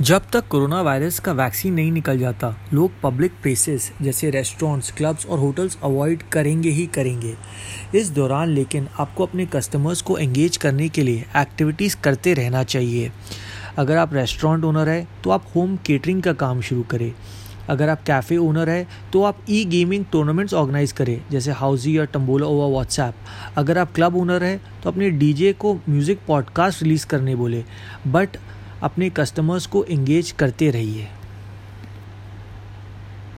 जब तक corona virus का वैक्सीन नहीं निकल जाता, लोग पब्लिक प्लेसेस जैसे रेस्टोरेंट्स क्लब्स और होटल्स अवॉइड करेंगे ही करेंगे। इस दौरान लेकिन आपको अपने कस्टमर्स को एंगेज करने के लिए एक्टिविटीज़ करते रहना चाहिए। अगर आप रेस्टोरेंट ओनर है तो आप होम केटरिंग का काम शुरू करें। अगर आप कैफ़े ओनर है तो आप ई गेमिंग टूर्नामेंट्स ऑर्गेनाइज करें, जैसे हाउजी या टम्बोला ओवर व्हाट्सएप अगर आप क्लब ओनर है तो अपने डीजे को म्यूज़िक पॉडकास्ट रिलीज़ करने बोले। बट अपने कस्टमर्स को इंगेज करते रहिए।